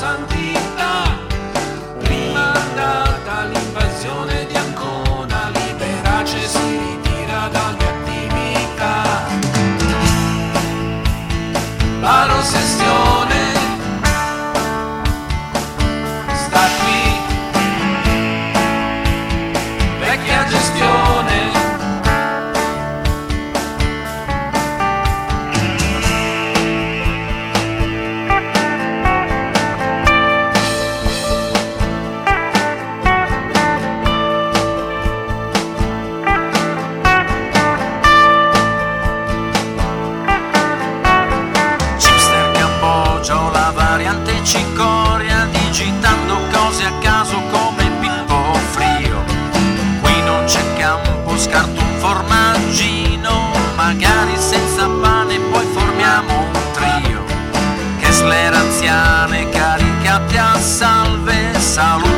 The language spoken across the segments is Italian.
di neosantità. Prima data l'invasione di salud.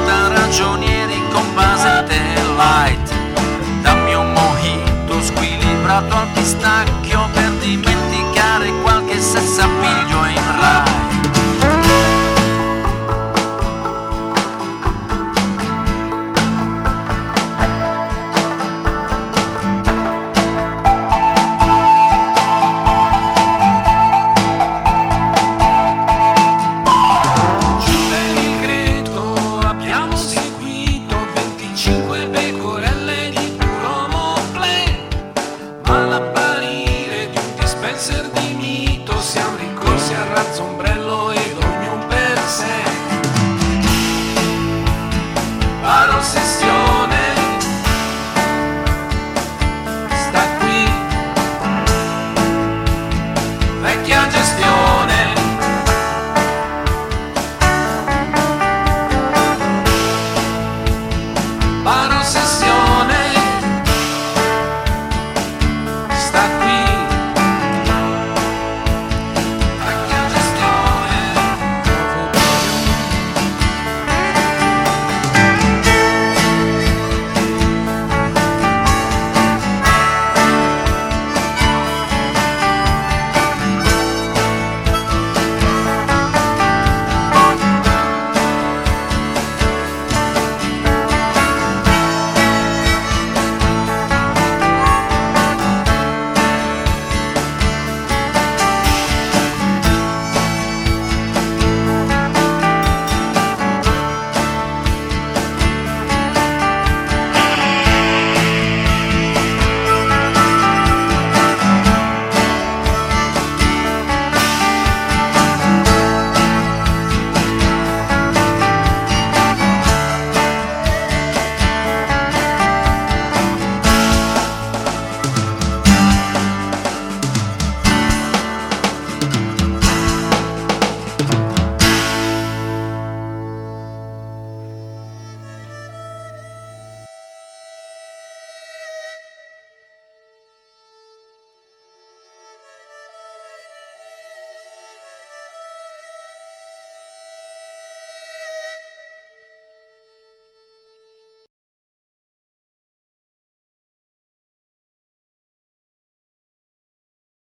para ser